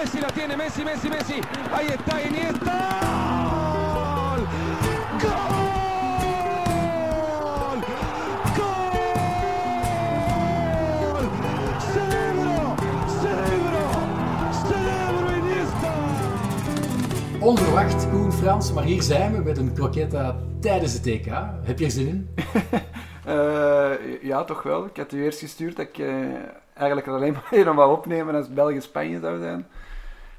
Messi la tiene, Messi, Messi, Messi. Ahí está Iniesta. ¡Gol! ¡Gol! ¡Gol! ¡Celebro! ¡Celebro! ¡Celebro Iniesta! Onverwacht, Koen Frans, maar hier zijn we met een croquetta tijdens het TK. Heb je er zin in? Eh, ja, toch wel. Ik had u eerst gestuurd dat ik eh, eigenlijk alleen maar hier nog wou opnemen als België-Spanje zou zijn.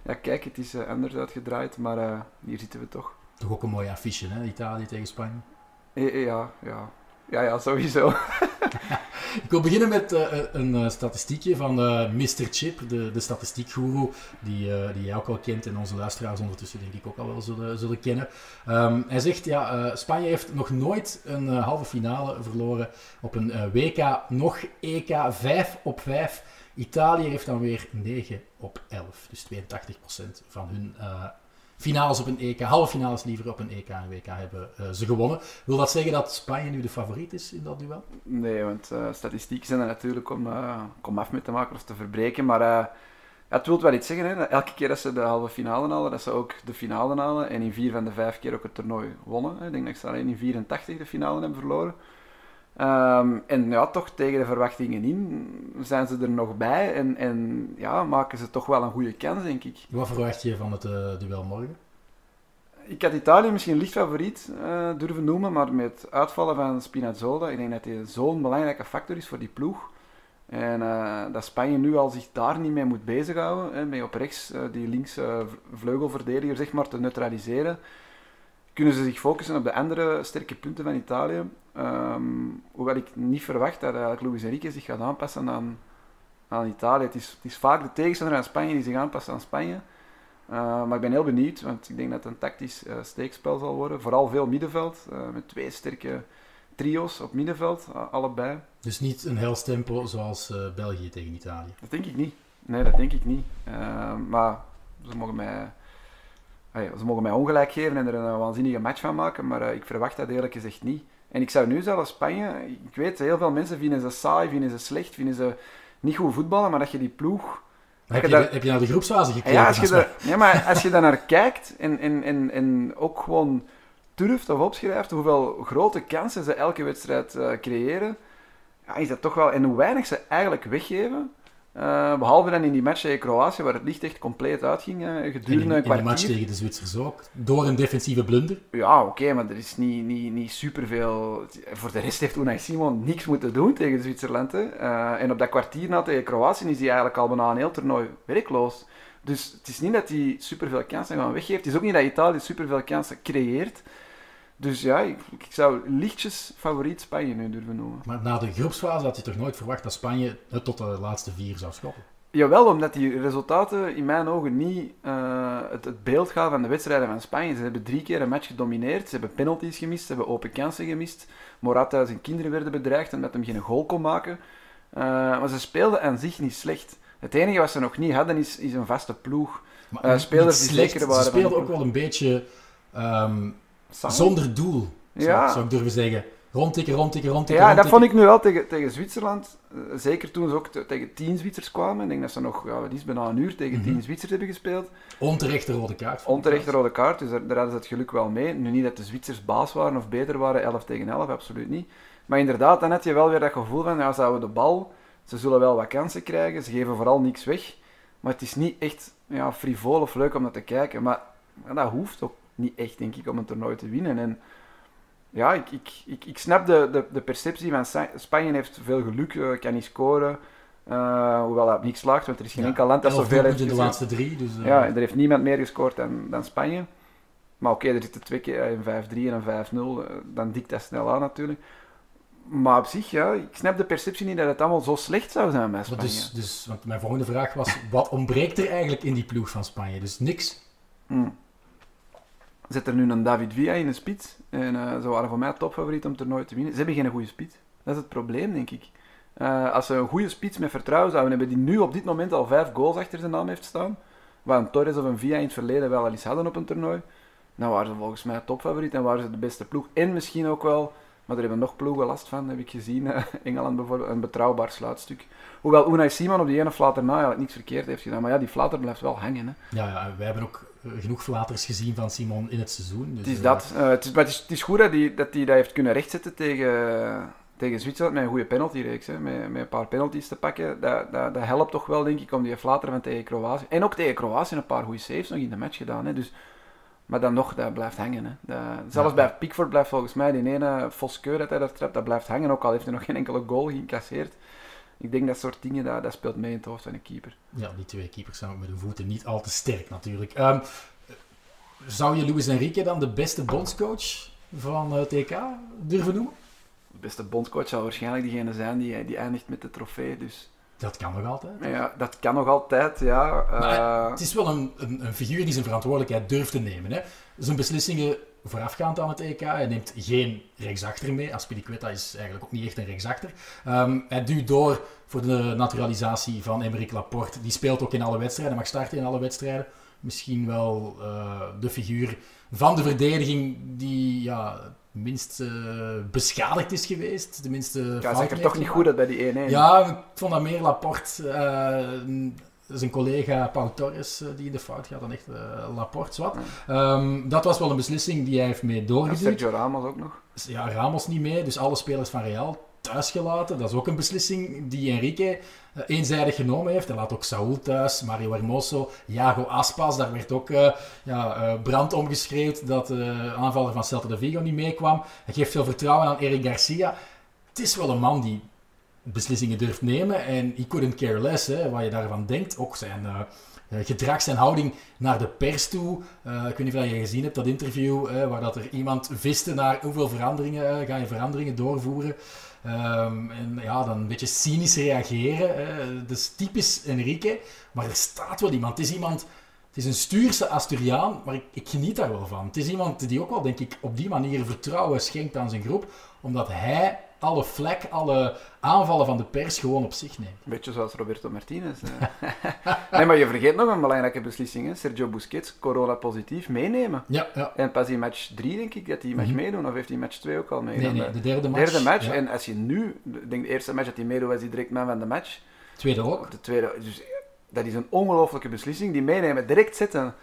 Ja, kijk, het is eh, anders uitgedraaid, maar eh, hier zitten we toch. Toch ook een mooie affiche, hè? Italië tegen Spanje. Eh, ja, ja. Ja, ja, sowieso. Ik wil beginnen met een statistiekje van eh, Mr. Chip, de, de statistiekgoeroe, die, die jij ook al kent en onze luisteraars ondertussen denk ik ook al wel zullen, zullen kennen. Ehm, hij zegt, ja, Spanje heeft nog nooit een halve finale verloren op een WK, nog EK 5 op 5. Italië heeft dan weer 9 op 11, dus 82% van hun eh, finales op een EK, halve finales liever op een EK en WK hebben eh, ze gewonnen. Wil dat zeggen dat Spanje nu de favoriet is in dat duel? Nee, want eh, statistieken zijn er natuurlijk om, om af mee te maken of te verbreken. Maar ja, het wil wel iets zeggen. Hè. Elke keer dat ze de halve finale halen, dat ze ook de finale halen. En in vier van de vijf keer ook het toernooi wonnen. Ik denk dat ze alleen in 84 de finale hebben verloren. Ehm, en ja, toch tegen de verwachtingen in zijn ze er nog bij. En, en ja, maken ze toch wel een goede kans, denk ik. Wat verwacht je van het eh, duel morgen? Ik had Italië misschien licht favoriet eh, durven noemen, maar met het uitvallen van Spinazzola, ik denk dat hij zo'n belangrijke factor is voor die ploeg. En eh, dat Spanje nu al zich daar niet mee moet bezighouden, hè, met op rechts die linkse vleugelverdediger zeg maar, te neutraliseren, kunnen ze zich focussen op de andere sterke punten van Italië. Ehm, hoewel ik niet verwacht dat eigenlijk Luis Enrique zich gaat aanpassen aan, aan Italië. Het is, het is vaak de tegenstander aan Spanje die zich aanpast aan Spanje. Uh, maar ik ben heel benieuwd, want ik denk dat het een tactisch uh, steekspel zal worden. Vooral veel middenveld, uh, met twee sterke trio's op middenveld, allebei. Dus niet een hels tempo zoals België tegen Italië? Dat denk ik niet. Nee, dat denk ik niet. maar ze mogen, mij, ze mogen mij ongelijk geven en er een waanzinnige match van maken, maar ik verwacht dat eerlijk gezegd niet. En ik zou nu zelfs Spanje, ik weet, heel veel mensen vinden ze saai, vinden ze slecht, vinden ze niet goed voetballen, maar dat je die ploeg... Heb je, daar, heb je naar de groepsfase gekeken? Ja, als je, daar, ja, maar als je daar naar kijkt en, en, en, en ook gewoon durft of opschrijft hoeveel grote kansen ze elke wedstrijd uh, creëren, ja, is dat toch wel... En hoe weinig ze eigenlijk weggeven. Uh, behalve dan in die match tegen Kroatië, waar het licht echt compleet uitging uh, gedurende een kwartier. In de match tegen de Zwitsers ook, door een defensieve blunder. Ja, oké, okay, maar er is niet, niet, niet superveel... Voor de rest heeft Unai Simon niks moeten doen tegen Zwitserland. Uh, en op dat kwartier na tegen Kroatië is hij eigenlijk al bijna een heel toernooi werkloos. Dus het is niet dat hij superveel kansen gaan weggeeft. Het is ook niet dat Italië superveel kansen creëert. Dus ja, ik, ik, zou lichtjes favoriet Spanje nu durven noemen. Maar na de groepsfase had je toch nooit verwacht dat Spanje het tot de laatste vier zou schoppen? Jawel, omdat die resultaten in mijn ogen niet uh, het, het, beeld gaan van de wedstrijden van Spanje. Ze hebben drie keer een match gedomineerd, ze hebben penalties gemist, ze hebben open kansen gemist. Morata zijn kinderen werden bedreigd omdat hem geen goal kon maken. Uh, maar ze speelden aan zich niet slecht. Het enige wat ze nog niet hadden is, is een vaste ploeg. Maar, uh, spelers die slecht, zeker waren. Ze speelden ook wel een beetje um, zonder doel, ja. zou, ik durven zeggen. Rondtikken, rondtikken, rondtikken. Ja, dat vond ik nu wel tegen, tegen Zwitserland. Uh, zeker toen ze ook te, tegen tien Zwitsers kwamen. Ik denk dat ze nog, ja, is bijna een uur tegen mm -hmm. tien Zwitsers hebben gespeeld. Onterechte rode kaart. Onterechte rode kaart, dus daar, daar, hadden ze het geluk wel mee. Nu niet dat de Zwitsers baas waren of beter waren, 11 tegen 11, absoluut niet. Maar inderdaad, dan had je wel weer dat gevoel van, ja, ze houden de bal. Ze zullen wel wat kansen krijgen, ze geven vooral niks weg. Maar het is niet echt ja, frivol of leuk om naar te kijken. Maar ja, dat hoeft ook niet echt, denk ik, om een toernooi te winnen. En ja, ik, ik, ik, ik snap de, de, de perceptie van Spanje heeft veel geluk, uh, kan niet scoren. Uh, hoewel dat niet slaagt, want er is geen ja, enkel land dat zoveel heeft. in de laatste drie. Dus, uh... Ja, er heeft niemand meer gescoord dan, dan Spanje. Maar oké, okay, er zitten twee keer een 5-3 en een 5-0. Dan dikt dat snel aan natuurlijk. Maar op zich, ja, ik snap de perceptie niet dat het allemaal zo slecht zou zijn bij Spanje. Dus, dus, want mijn volgende vraag was, wat ontbreekt er eigenlijk in die ploeg van Spanje? Dus niks. Hmm. Zet er nu een David Villa in de spits. En uh, ze waren voor mij topfavoriet om het toernooi te winnen. Ze hebben geen goede spits. Dat is het probleem, denk ik. Uh, als ze een goede spits met vertrouwen zouden hebben, die nu op dit moment al vijf goals achter zijn naam heeft staan, waar een Torres of een Villa in het verleden wel al eens hadden op een toernooi, dan waren ze volgens mij topfavoriet en waren ze de beste ploeg. En misschien ook wel Maar er hebben nog ploegen last van, heb ik gezien. Engeland bijvoorbeeld, een betrouwbaar sluitstuk. Hoewel Unai Simon op die ene flater na eigenlijk niks verkeerd heeft gedaan. Maar ja, die flater blijft wel hangen. Hè. Ja, ja, wij hebben ook eh, genoeg flaters gezien van Simon in het seizoen. Dus, Het is eh, dat. Eh, het, is, maar het, is, het is goed dat hij dat, heeft kunnen rechtzetten tegen, tegen Zwitserland met een goede penaltyreeks. Hè. Met, met een paar penalties te pakken. Dat, dat, dat helpt toch wel, denk ik, om die flater van tegen Kroatië. En ook tegen Kroatië een paar goede saves nog in de match gedaan. Hè. Dus, maar dan nog, dat blijft hangen. Hè. Dat, zelfs Ja. bij Pickford blijft volgens mij die ene Foskeur dat hij daar trapt, dat blijft hangen. Ook al heeft hij nog geen enkele goal geïncasseerd. Ik denk dat soort dingen, dat, dat speelt mee in het hoofd van een keeper. Ja, die twee keepers zijn ook met hun voeten niet al te sterk natuurlijk. Ehm, zou je Luis Enrique dan de beste bondscoach van het TK durven noemen? De beste bondscoach zal waarschijnlijk diegene zijn die, die eindigt met de trofee. Dus Dat kan nog altijd. ja, dat kan nog altijd, ja. Maar Eh, het is wel een, een, een figuur die zijn verantwoordelijkheid durft te nemen. Hè. Zijn beslissingen voorafgaand aan het EK. Hij neemt geen rechtsachter mee. Aspilicueta is eigenlijk ook niet echt een rechtsachter. Ehm, hij duwt door voor de naturalisatie van Emerick Laporte. Die speelt ook in alle wedstrijden, mag starten in alle wedstrijden. Misschien wel eh, de figuur van de verdediging die ja, het minst eh, beschadigd is geweest. De minste ja, zag er toch niet goed uit bij die 1-1. Ja, ik vond dat meer Laporte, eh, zijn collega Pau Torres, eh, die in de fout gaat dan echt eh, Laporte. Zwat. Ehm, dat was wel een beslissing die hij heeft mee doorgeduwd. Sergio Ramos ook nog. Ja, Ramos niet mee, dus alle spelers van Real thuisgelaten. Dat is ook een beslissing die Enrique eh, eenzijdig genomen heeft. Hij laat ook Saúl thuis, Mario Hermoso, Iago Aspas. Daar werd ook ja, brand omgeschreeuwd dat de aanvaller van Celta de Vigo niet meekwam. Hij geeft veel vertrouwen aan Eric Garcia. Het is wel een man die beslissingen durft nemen en he couldn't care less, hè, wat je daarvan denkt. Ook zijn eh, eh, gedrag, zijn houding naar de pers toe. Eh, ik weet niet of je gezien hebt, dat interview, waar dat er iemand viste naar hoeveel veranderingen ga je veranderingen doorvoeren. Ehm, en ja, dan een beetje cynisch reageren. hè. Is typisch Enrique, maar er staat wel iemand. Het is iemand... Het is een stuurse Asturiaan, maar ik, ik geniet daar wel van. Het is iemand die ook wel, denk ik, op die manier vertrouwen schenkt aan zijn groep, omdat hij alle vlek, alle aanvallen van de pers gewoon op zich neemt. Beetje zoals Roberto Martinez. nee, maar je vergeet nog een belangrijke beslissing. Hè. Sergio Busquets, corona-positief, meenemen. Ja, ja. En pas in match 3 denk ik dat hij mag Mhm. meedoen. Of heeft hij match 2 ook al Nee, meegedaan? nee, bij- de derde match. Derde match. Ja. En als je nu, ik denk de eerste match dat hij meedoet, was hij direct man van de match. Tweede ook. De tweede. Dus dat is een ongelofelijke beslissing. Die meenemen, direct zetten.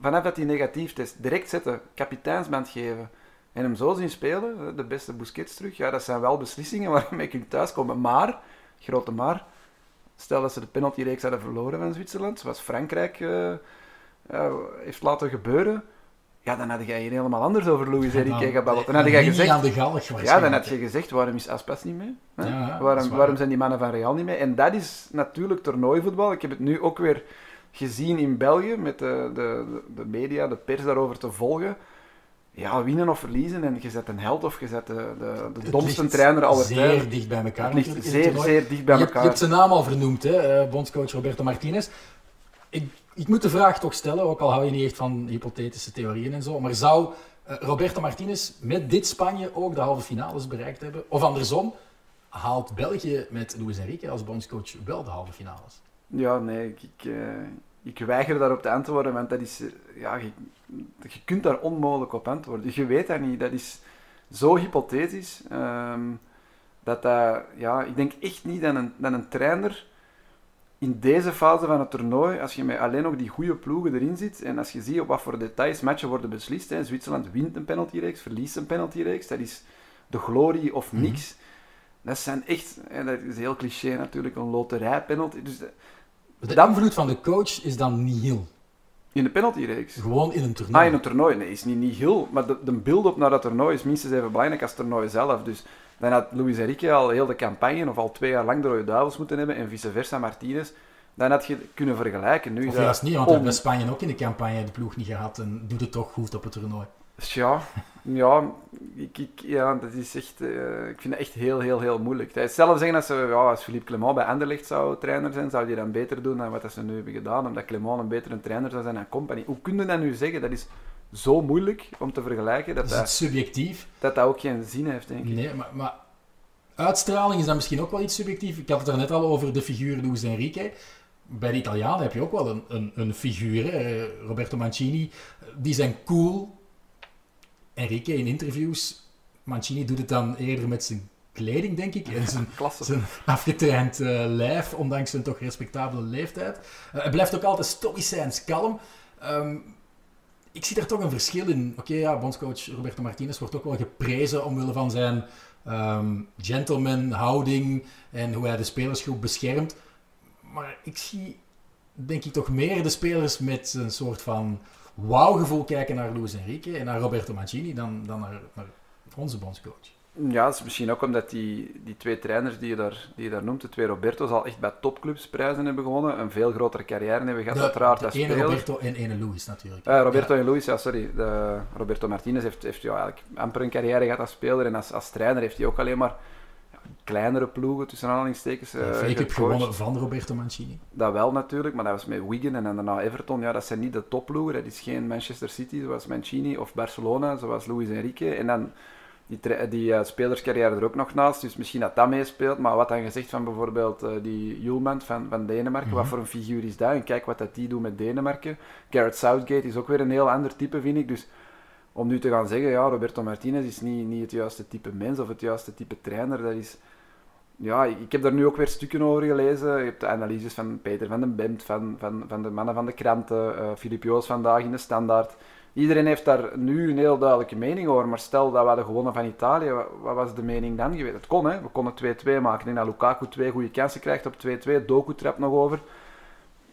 Vanaf dat hij negatief is, direct zetten, kapiteinsband geven. En hem zo zien spelen, de beste Busquets terug. Ja, dat zijn wel beslissingen waarmee je kunt thuiskomen. Maar, grote maar, stel dat ze de penaltyreeks hadden verloren van Zwitserland, zoals Frankrijk eh, heeft laten gebeuren. Ja, dan had jij hier helemaal anders over Luis Enrique gebabbeld. Dan had jij gezegd, aan de galg ja, dan had je gezegd, waarom is Aspas niet mee? Hè? Ja, waarom, waar. waarom zijn die mannen van Real niet mee? En dat is natuurlijk toernooivoetbal. Ik heb het nu ook weer gezien in België, met de, de, de media, de pers daarover te volgen. Ja, winnen of verliezen, en je zet een held of je zet de, de, domste trainer aller Zeer tijden. dicht bij elkaar. Het ligt het zeer, toernooi. zeer dicht bij je, hebt, je elkaar. hebt zijn naam al vernoemd, hè, eh, bondscoach Roberto Martinez. Ik, ik moet de vraag toch stellen, ook al hou je niet echt van hypothetische theorieën en zo, maar zou eh, Roberto Martinez met dit Spanje ook de halve finales bereikt hebben? Of andersom, haalt België met Luis Enrique als bondscoach wel de halve finales? Ja, nee, ik, ik, eh, ik weiger daarop te antwoorden, want dat is, ja, je, je kunt daar onmogelijk op antwoorden. Je weet dat niet, dat is zo hypothetisch. ehm, dat dat, ja, ik denk echt niet dat een, dat een trainer in deze fase van het toernooi, als je met alleen nog die goede ploegen erin zit, en als je ziet op wat voor details matchen worden beslist, hè, Zwitserland wint een penaltyreeks, verliest een penaltyreeks, dat is de glorie of Mhm. niks. Dat zijn echt, en dat is heel cliché natuurlijk, een loterijpenalty. Dus De invloed van de coach is dan nihil. in de penaltyreeks. Gewoon in een toernooi. Ah, in een toernooi. Nee, is niet, niet heel. Maar de, de build-up naar dat toernooi is minstens even belangrijk als het toernooi zelf. Dus dan had Luis Enrique al heel de campagne, of al twee jaar lang de Rode Duivels moeten hebben, en vice versa Martinez. Dan had je kunnen vergelijken. Nu is Of dat juist niet, want we on- hebben Spanje ook in de campagne de ploeg niet gehad en doet het toch goed op het toernooi. Ja, ja, ik, ik, ja dat is echt, eh, ik vind dat echt heel, heel, heel moeilijk. Het is zelf zeggen dat ze, ja, als Philippe Clement bij Anderlecht zou trainer zijn, zou die dan beter doen dan wat dat ze nu hebben gedaan, omdat Clement een betere trainer zou zijn dan Company. Hoe kun je dat nu zeggen? Dat is zo moeilijk om te vergelijken, dat het dat, is subjectief. dat, dat ook geen zin heeft, denk ik. Nee, maar, maar uitstraling is dan misschien ook wel iets subjectief. Ik had het er net al over de figuur Luis Enrique. Bij de Italianen heb je ook wel een, een, een figuur, hè. Roberto Mancini. Die zijn cool. Enrique in interviews Mancini doet het dan eerder met zijn kleding, denk ik. En zijn, zijn afgetraind eh, lijf, ondanks zijn toch respectabele leeftijd. Eh, hij blijft ook altijd stoïcijns kalm. Ehm, ik zie daar toch een verschil in. Oké, ja, bondscoach Roberto Martinez wordt ook wel geprezen omwille van zijn ehm, gentleman houding en hoe hij de spelersgroep beschermt. Maar ik zie, denk ik, toch meer de spelers met een soort van wauw-gevoel kijken naar Luis Enrique en naar Roberto Mancini dan, dan naar, naar onze bondscoach. Ja, dat is misschien ook omdat die, die twee trainers die je, daar, die je daar noemt, de twee Roberto's, al echt bij topclubs prijzen hebben gewonnen. Een veel grotere carrière hebben gehad, De, uiteraard, de ene speler. Roberto en ene Luis natuurlijk. Eh, Roberto Ja. en Luis, ja, sorry. De, Roberto Martinez heeft, heeft ja, eigenlijk amper een carrière gehad als speler. En als, als trainer heeft hij ook alleen maar kleinere ploegen, tussen aanhalingstekens, FA Cup gecoacht. gewonnen van Roberto Mancini. Dat wel natuurlijk, maar dat was met Wigan en dan daarna Everton. Ja, dat zijn niet de topploegen. Dat is geen Manchester City zoals Mancini of Barcelona zoals Luis Enrique. En dan die, die eh, spelerscarrière er ook nog naast. Dus misschien dat dat meespeelt. Maar wat dan gezegd van bijvoorbeeld eh, die Julemand van, van Denemarken. Wat Mhm. voor een figuur is dat? En kijk wat dat die doet met Denemarken. Garrett Southgate is ook weer een heel ander type, vind ik. Dus om nu te gaan zeggen, ja, Roberto Martinez is niet, niet het juiste type mens of het juiste type trainer, dat is... Ja, ik heb daar nu ook weer stukken over gelezen. Je hebt de analyses van Peter van den Bemt, van, van, van de mannen van de kranten, eh Filip Joos vandaag in de Standaard. Iedereen heeft daar nu een heel duidelijke mening over. Maar stel dat we hadden gewonnen van Italië, wa- wat was de mening dan geweest? Het kon, hè. We konden 2-2 maken. Denk dat Lukaku twee goede kansen krijgt op 2-2. Doku trapt nog over.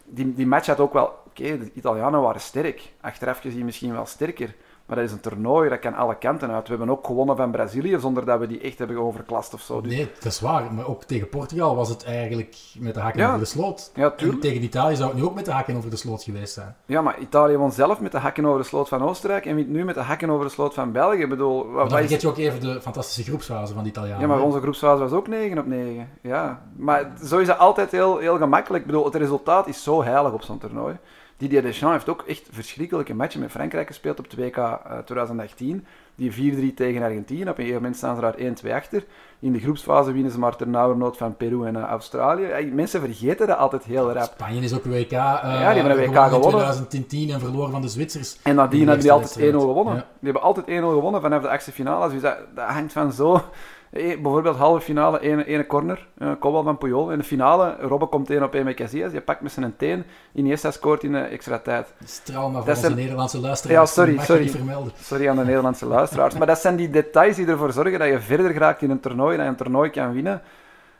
Die, die match had ook wel... Oké, de Italianen waren sterk. Achteraf gezien misschien wel sterker. Maar dat is een toernooi, dat kan alle kanten uit. We hebben ook gewonnen van Brazilië, zonder dat we die echt hebben overklast of zo. Dus, Nee, dat is waar. Maar ook tegen Portugal was het eigenlijk met de hakken Ja. over de sloot. Ja, En tuurlijk. tegen Italië zou het nu ook met de hakken over de sloot geweest zijn. Ja, maar Italië won zelf met de hakken over de sloot van Oostenrijk en wint nu met de hakken over de sloot van België. Ik bedoel, wat, Maar dan vergeet je ook even de fantastische groepsfase van de Italianen. Ja, maar hè? onze groepsfase was ook 9 op 9. Ja, maar zo is dat altijd heel, heel gemakkelijk. Ik bedoel, het resultaat is zo heilig op zo'n toernooi. Didier Deschamps heeft ook echt verschrikkelijke matchen met Frankrijk gespeeld op 2K eh, 2018. Die 4-3 tegen Argentinië. Op een gegeven moment staan ze daar 1-2 achter. In de groepsfase winnen ze maar ternauwernood van Peru en eh, Australië. Eh, Mensen vergeten dat altijd heel rap. Spanje is ook een WK, eh Ja, die hebben een WK gewonnen in gewonnen. 2010 en verloren van de Zwitsers. En nadien hebben die altijd 1-0 wedstrijd. gewonnen. Ja. Die hebben altijd 1-0 gewonnen vanaf de achtste finale. Dus dat, dat hangt van zo... Eh, bijvoorbeeld halve finale, ene, ene corner, een kopbal van Puyol. In de finale, Robben komt 1 op 1 met Casillas. Die pakt met zijn teen. Iniesta scoort in de extra tijd. Dat is trauma voor Dat onze zijn- Nederlandse luisteraars. Ja, sorry, sorry. je vermelden. Sorry aan de Nederlandse luisteraars. Maar dat zijn die details die ervoor zorgen dat je verder geraakt in een toernooi, dat je een toernooi kan winnen.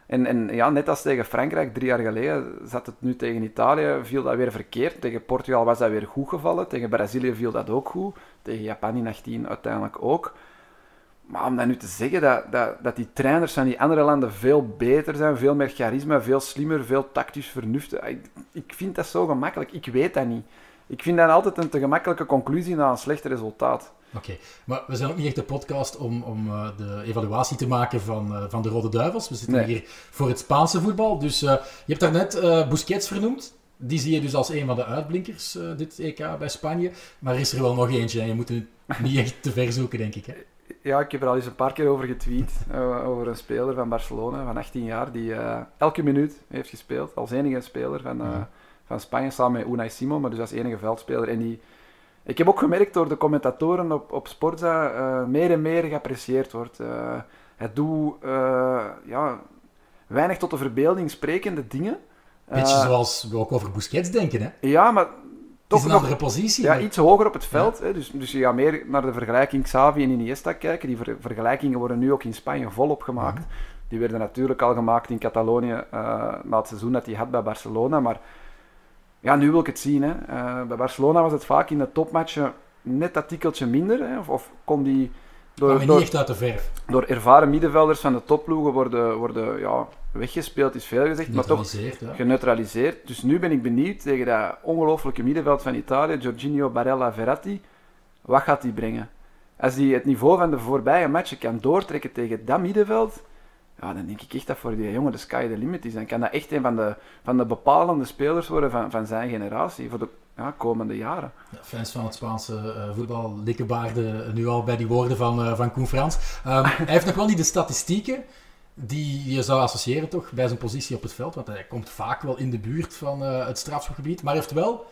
En, en ja, net als tegen Frankrijk, drie jaar geleden, zat het nu tegen Italië, viel dat weer verkeerd. Tegen Portugal was dat weer goed gevallen. Tegen Brazilië viel dat ook goed. Tegen Japan in 18 uiteindelijk ook. Maar om dat nu te zeggen, dat, dat, dat die trainers van die andere landen veel beter zijn, veel meer charisma, veel slimmer, veel tactisch vernuftig. Ik, ik vind dat zo gemakkelijk. Ik weet dat niet. Ik vind dat altijd een te gemakkelijke conclusie na een slecht resultaat. Oké, maar we zijn ook niet echt de podcast om, om eh, de evaluatie te maken van, eh, van de Rode Duivels. We zitten Nee. hier voor het Spaanse voetbal. Dus eh, je hebt daarnet eh Busquets vernoemd. Die zie je dus als een van de uitblinkers, eh, dit EK bij Spanje. Maar er is er wel nog eentje en je moet het niet echt te ver zoeken, denk ik. Hè? Ja, ik heb er al eens een paar keer over getweet. eh, over een speler van Barcelona van 18 jaar die eh, elke minuut heeft gespeeld. Als enige speler van, eh, Ja. van Spanje samen met Unai Simon, maar dus als enige veldspeler. En die, ik heb ook gemerkt door de commentatoren op, op Sportza meer en meer geapprecieerd wordt. Het doet ja, weinig tot de verbeelding sprekende dingen. Beetje zoals we ook over Busquets denken. Hè? Ja, maar toch een andere positie. ja, maar- iets hoger op het veld. Hè? Dus, dus je gaat meer naar de vergelijking Xavi en Iniesta kijken. Die ver- vergelijkingen worden nu ook in Spanje volop gemaakt. Die werden natuurlijk al gemaakt in Catalonië eh, na het seizoen dat hij had bij Barcelona. Maar ja, nu wil ik het zien. Hè. Eh, bij Barcelona was het vaak in de topmatchen net dat tikkeltje minder. Hè. Of, of kon die door, je door, niet echt uit de verf. door ervaren middenvelders van de topploegen worden, worden ja, weggespeeld, is veel gezegd. Maar toch ja. geneutraliseerd. Dus nu ben ik benieuwd tegen dat ongelooflijke middenveld van Italië, Jorginho Barella Verratti. Wat gaat hij brengen? Als hij het niveau van de voorbije matchen kan doortrekken tegen dat middenveld, ja, dan denk ik echt dat voor die jongen de sky the limit is. Dan kan dat echt een van de, van de bepalende spelers worden van, van zijn generatie voor de ja, komende jaren. Ja, Fans van het Spaanse eh, voetbal likkenbaarden nu al bij die woorden van, eh, van Koen Frans. Ehm, hij heeft nog wel niet de statistieken die je zou associëren toch bij zijn positie op het veld. Want hij komt vaak wel in de buurt van eh, het strafschopgebied. Maar hij heeft wel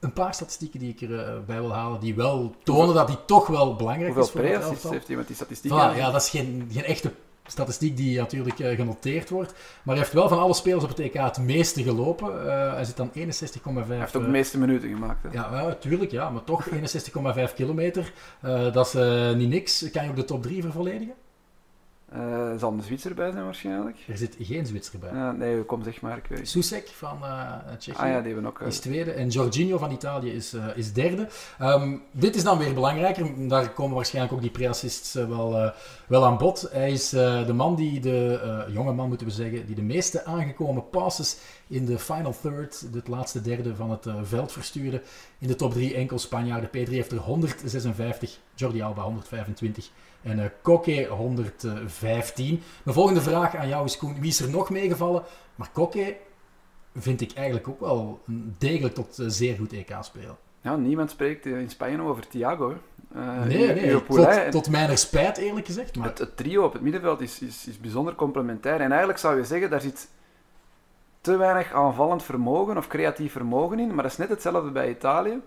een paar statistieken die ik erbij wil halen, die wel tonen dat hij toch wel belangrijk Hoeveel is voor het elftal. heeft hij met die statistieken? Voilà, ja, dat is geen, geen echte statistiek die natuurlijk eh, genoteerd wordt. Maar hij heeft wel van alle spelers op het EK het meeste gelopen. Eh, hij zit dan 61,5. Hij heeft ook de eh, meeste minuten gemaakt. Hè? ja, ja, tuurlijk, ja, maar toch 61,5 kilometer. Eh, dat is eh, niet niks. Kan je ook de top 3 vervolledigen? Eh, zal een Zwitser bij zijn waarschijnlijk? Er zit geen Zwitser bij. Ja, nee, kom zeg maar. Ik weet. Susek van eh Tsjechië. Ah ja, die hebben we ook. is tweede en Jorginho van Italië is, is derde. Ehm, dit is dan weer belangrijker. Daar komen waarschijnlijk ook die pre-assists wel, wel aan bod. Hij is de man die de, jonge man moeten we zeggen, die de meeste aangekomen passes in de final third, het laatste derde van het veld verstuurde. In de top 3 enkel Spanjaarden. P3 heeft er 156, Jordi Alba 125 en eh Koke 115. Mijn volgende vraag aan jou is Koen, wie is er nog meegevallen? Maar Koke vind ik eigenlijk ook wel een degelijk tot eh, zeer goed EK spelen. Ja, niemand spreekt eh, in Spanje over Thiago. Eh, nee, nee, tot, tot mijn spijt eerlijk gezegd. Maar Het, het trio op het middenveld is, is, is bijzonder complementair. En eigenlijk zou je zeggen, daar zit te weinig aanvallend vermogen of creatief vermogen in. Maar dat is net hetzelfde bij Italië.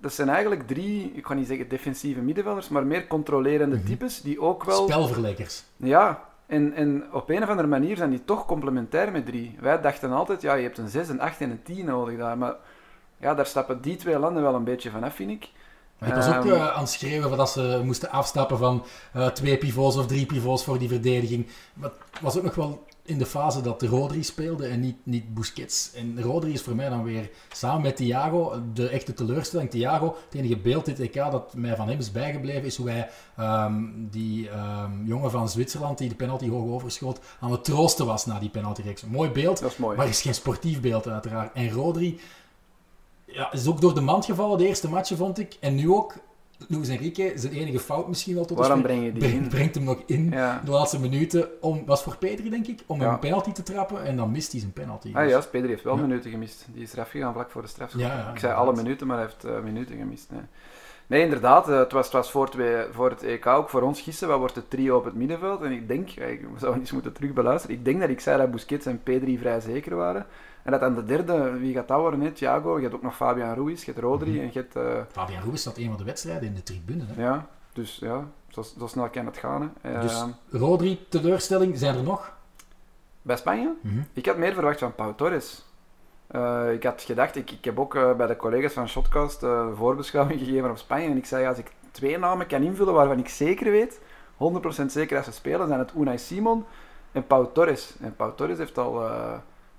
Dat zijn eigenlijk drie, ik ga niet zeggen defensieve middenvelders, maar meer controlerende Mhm. types die ook wel... spelverleggers. Ja, en, en op een of andere manier zijn die toch complementair met drie. Wij dachten altijd, ja, je hebt een 6, een 8 en een 10 nodig daar. Maar ja, daar stappen die twee landen wel een beetje vanaf, vind ik. Maar ik was ook Ehm, eh, aan het schreeuwen dat ze moesten afstappen van eh, twee pivots of drie pivots voor die verdediging. Maar het was ook nog wel in de fase dat Rodri speelde en niet, niet Busquets. En Rodri is voor mij dan weer samen met Thiago de echte teleurstelling. Thiago, het enige beeld dit EK dat mij van hem is bijgebleven, is hoe hij ehm, die ehm, jongen van Zwitserland die de penalty hoog overschoot, aan het troosten was na die penaltyreeks. Mooi beeld, Dat is mooi. maar is geen sportief beeld uiteraard. En Rodri ja, is ook door de mand gevallen, de eerste matchen vond ik. En nu ook, Luis Enrique, zijn enige fout misschien wel tot Waarom breng je die brengt, in? brengt hem nog in Ja. de laatste minuten. Om, was voor Pedri denk ik, om Ja. een penalty te trappen. En dan mist hij zijn penalty. Ah Dus- ja, Pedri heeft wel Ja. minuten gemist. Die is eraf gegaan vlak voor de strafschop. Ik zei inderdaad. alle minuten, maar hij heeft eh, minuten gemist. Nee, nee inderdaad. eh, het was, het was voor, twee, voor het EK ook voor ons gissen. Wat wordt het trio op het middenveld? En ik denk, ja, ik zou eens moeten terug beluisteren. Ik denk dat ik zei dat Busquets en Pedri vrij zeker waren. En dat aan de derde, wie gaat dat worden? hè? Thiago, je hebt ook nog Fabian Ruiz, je hebt Rodri Mhm. en je hebt... eh, Fabian Ruiz zat een van de wedstrijden in de tribune. Hè? ja, dus ja, zo, zo snel kan het gaan. Hè. Eh, Dus Rodri, teleurstelling, zijn er nog? bij Spanje? Mhm. Ik had meer verwacht van Pau Torres. Eh, ik had gedacht, ik, ik heb ook bij de collega's van Shotcast een voorbeschouwing gegeven op Spanje. En ik zei, als ik twee namen kan invullen waarvan ik zeker weet, 100% zeker dat ze spelen, zijn het Unai Simon en Pau Torres. En Pau Torres heeft, al,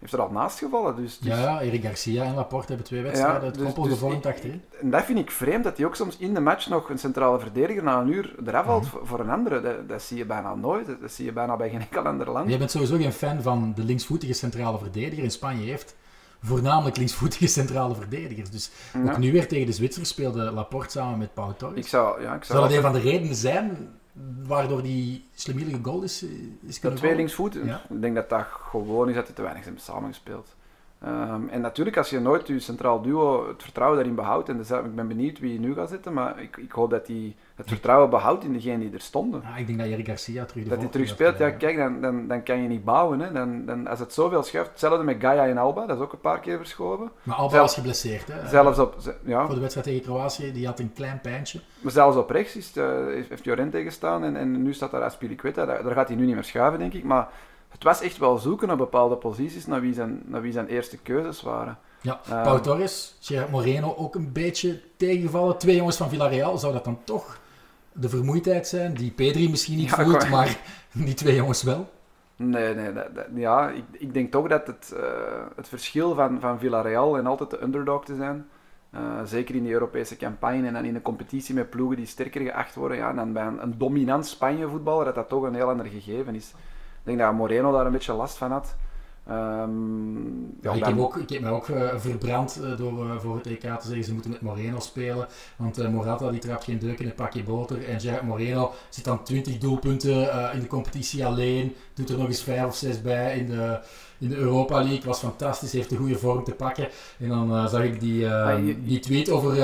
heeft er al naast gevallen. Dus, dus- Ja, Eric Garcia en Laporte hebben twee wedstrijden het dus- koppel dus gevormd achterin. En dat vind ik vreemd, dat hij ook soms in de match nog een centrale verdediger na een uur eraf haalt Mhm. voor, voor een andere. Dat, dat zie je bijna nooit. Dat, dat zie je bijna bij geen enkel ander land. Jij bent sowieso geen fan van de linksvoetige centrale verdediger. In Spanje heeft voornamelijk linksvoetige centrale verdedigers. Dus Ja. ook nu weer tegen de Zwitsers speelde Laporte samen met Pau Torres. Ik zou, ja, ik zou Zou dat een van de redenen zijn waardoor die slimielige goal is, is De kunnen twee vallen? linksvoeten. Ja. Ik denk dat dat gewoon is dat die te weinig zijn samengespeeld. Ehm, en natuurlijk, als je nooit je centraal duo het vertrouwen daarin behoudt, en dus, eh, ik ben benieuwd wie je nu gaat zetten, maar ik, ik hoop dat hij het vertrouwen behoudt in degenen die er stonden. Ah, ik denk dat Eric Garcia terug de Dat hij terug speelt, ja krijgen. kijk, dan, dan, dan kan je niet bouwen. Hè. Dan, dan, als het zoveel schuift, hetzelfde met Gaia en Alba, dat is ook een paar keer verschoven. Maar Alba Zelf- was geblesseerd. Hè? Zelfs op, ja, Voor de wedstrijd tegen Kroatië, die had een klein pijntje. maar zelfs op rechts is, het, eh, heeft, Llorente gestaan en, en nu staat daar Aspilicueta. Daar, daar gaat hij nu niet meer schuiven, denk ik. Maar het was echt wel zoeken op bepaalde posities naar wie zijn, naar wie zijn eerste keuzes waren. Ja, Ehm. Pau Torres, Gerard Moreno ook een beetje tegengevallen. Twee jongens van Villarreal, zou dat dan toch de vermoeidheid zijn? Die Pedri misschien niet Ja, voelt, maar die twee jongens wel. Nee, nee, dat, dat- ja, ik, ik denk toch dat het, eh, het verschil van, van Villarreal en altijd de underdog te zijn, eh, zeker in die Europese campagne en dan in een competitie met ploegen die sterker geacht worden, ja, dan bij een, een dominant Spanje voetballer, dat dat toch een heel ander gegeven is. Ik denk dat Moreno daar een beetje last van had. Ehm, Ja, ik, heb ook, ik heb me ook eh, verbrand eh, door eh, voor het EK te zeggen ze moeten met Moreno spelen. Want Morata die trapt geen deuk in een pakje boter. En Gerard Moreno zit dan 20 doelpunten in de competitie alleen. Doet er nog eens 5 of 6 bij in de, in de Europa League. Was fantastisch, heeft een goede vorm te pakken. En dan zag ik die, Ah, die tweet over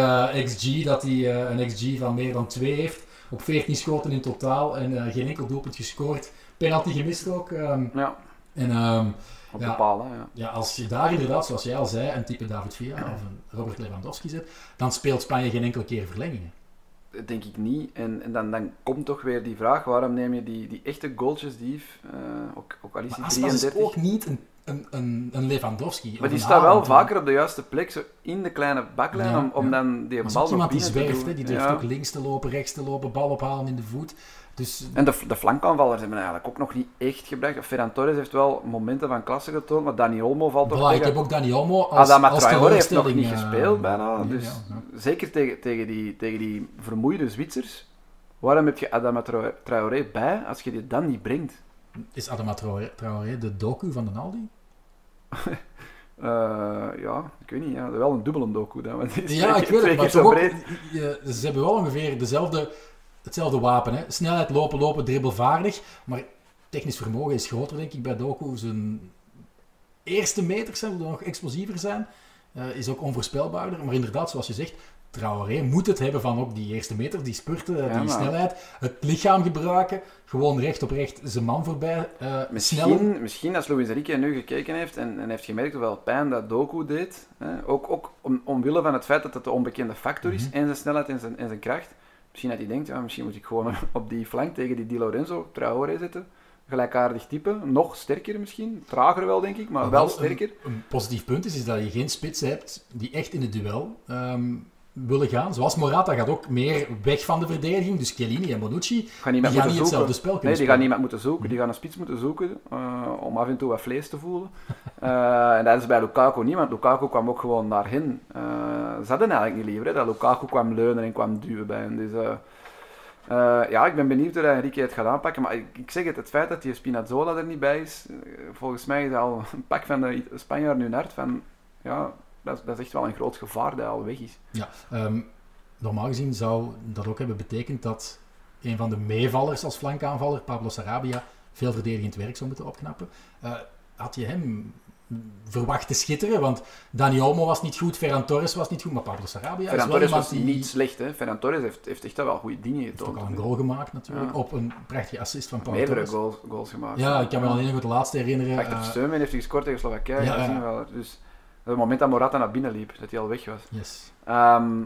XG, dat hij een XG van meer dan 2 heeft. Op 14 schoten in totaal en geen enkel doelpunt gescoord. Penalty gemist ook. ehm, Ja, en ehm, op Ja. Hè, ja. Ja, als je daar inderdaad, zoals jij al zei, een type David Villa of een Robert Lewandowski zet, dan speelt Spanje geen enkele keer verlengingen. Dat denk ik niet. En, en dan, dan komt toch weer die vraag, waarom neem je die, die echte goaltjes die Yves, eh, ook, ook al is Maar hij Aspas is 33... ook niet een, een, een, een Lewandowski. Maar die staat wel vaker op de juiste plek, zo in de kleine baklijn, Ja, om, om ja. dan die Maar bal nog iemand die binnen te zwerft, doen. hè, die durft Ja. ook links te lopen, rechts te lopen, bal ophalen in de voet. Dus En de, de flankaanvallers hebben eigenlijk ook nog niet echt gebracht. Ferran Torres heeft wel momenten van klasse getoond, maar Dani Olmo valt toch voilà, ik heb ook Dani Olmo als, Adama als heeft nog niet eh, gespeeld bijna. nee, dus ja, ja. zeker tegen, tegen, die, tegen die vermoeide Zwitsers. Waarom heb je Adama Trao- Traoré bij als je die dan niet brengt? Is Adama Traoré, de doku van de Aldi? Eh, ja, ik weet niet. Ja, wel een dubbele doku dan. Want die is Ja, ik weet het, maar ook, ze hebben wel ongeveer dezelfde, hetzelfde wapen. Hè. Snelheid, lopen, lopen, dribbelvaardig. Maar technisch vermogen is groter, denk ik, bij Doku. Zijn eerste meters zullen nog explosiever zijn. Eh, is ook onvoorspelbaarder. Maar inderdaad, zoals je zegt, Traoré moet het hebben van ook die eerste meter, die spurten, Ja, die maar- snelheid. Het lichaam gebruiken, gewoon recht op recht zijn man voorbij eh snellen. Misschien, misschien als Luis Enrique nu gekeken heeft en, en heeft gemerkt hoeveel pijn dat Doku deed, hè, ook, ook om, omwille van het feit dat het de onbekende factor is, Mhm. en zijn snelheid en zijn, en zijn kracht, misschien dat hij denkt, ja, misschien moet ik gewoon op die flank tegen die Di Lorenzo Traoré zetten. Gelijkaardig type, nog sterker misschien, trager wel denk ik, maar Maar wel wel sterker. Een, een positief punt is, is dat je geen spitsen hebt die echt in het duel ehm, willen gaan. Zoals Morata gaat ook meer weg van de verdediging. Dus Chiellini en Bonucci Gaan die niet gaan niet hetzelfde spel kunnen Nee, die gaan niemand moeten zoeken. Die gaan een spits moeten zoeken eh, om af en toe wat vlees te voelen. Eh, en dat is bij Lukaku niet, want Lukaku kwam ook gewoon naar hen. Eh, ze hadden eigenlijk niet liever hè, dat Lukaku kwam leunen en kwam duwen bij hen. Dus ja, ik ben benieuwd hoe dat Enrique het gaat aanpakken. Maar ik, ik zeg het, het feit dat die Spinazzola er niet bij is, volgens mij is al een pak van de Spanjaard nu hard. Van, ja, dat, is- dat is echt wel een groot gevaar dat al weg is. Ja, ehm, normaal gezien zou dat ook hebben betekend dat een van de meevallers als flankaanvaller, Pablo Sarabia, veel verdedigend werk zou moeten opknappen. Eh, had je hem verwacht te schitteren? Want Dani Olmo was niet goed, Ferran Torres was niet goed, maar Pablo Sarabia is Ferran wel Torres was die... niet slecht. Hè. Ferran Torres heeft, heeft echt wel goede dingen heeft ook getoond. al een goal gemaakt natuurlijk, Ja. op een prachtige assist van Pau Meerdere goals, goals gemaakt. Ja, ik kan me alleen nog het laatste herinneren. Achter Steunman heeft hij gescoord tegen Slowakije. Ja, Ja, ja. zien we wel. Dus het moment dat Morata naar binnen liep, dat hij al weg was. yes. Ehm,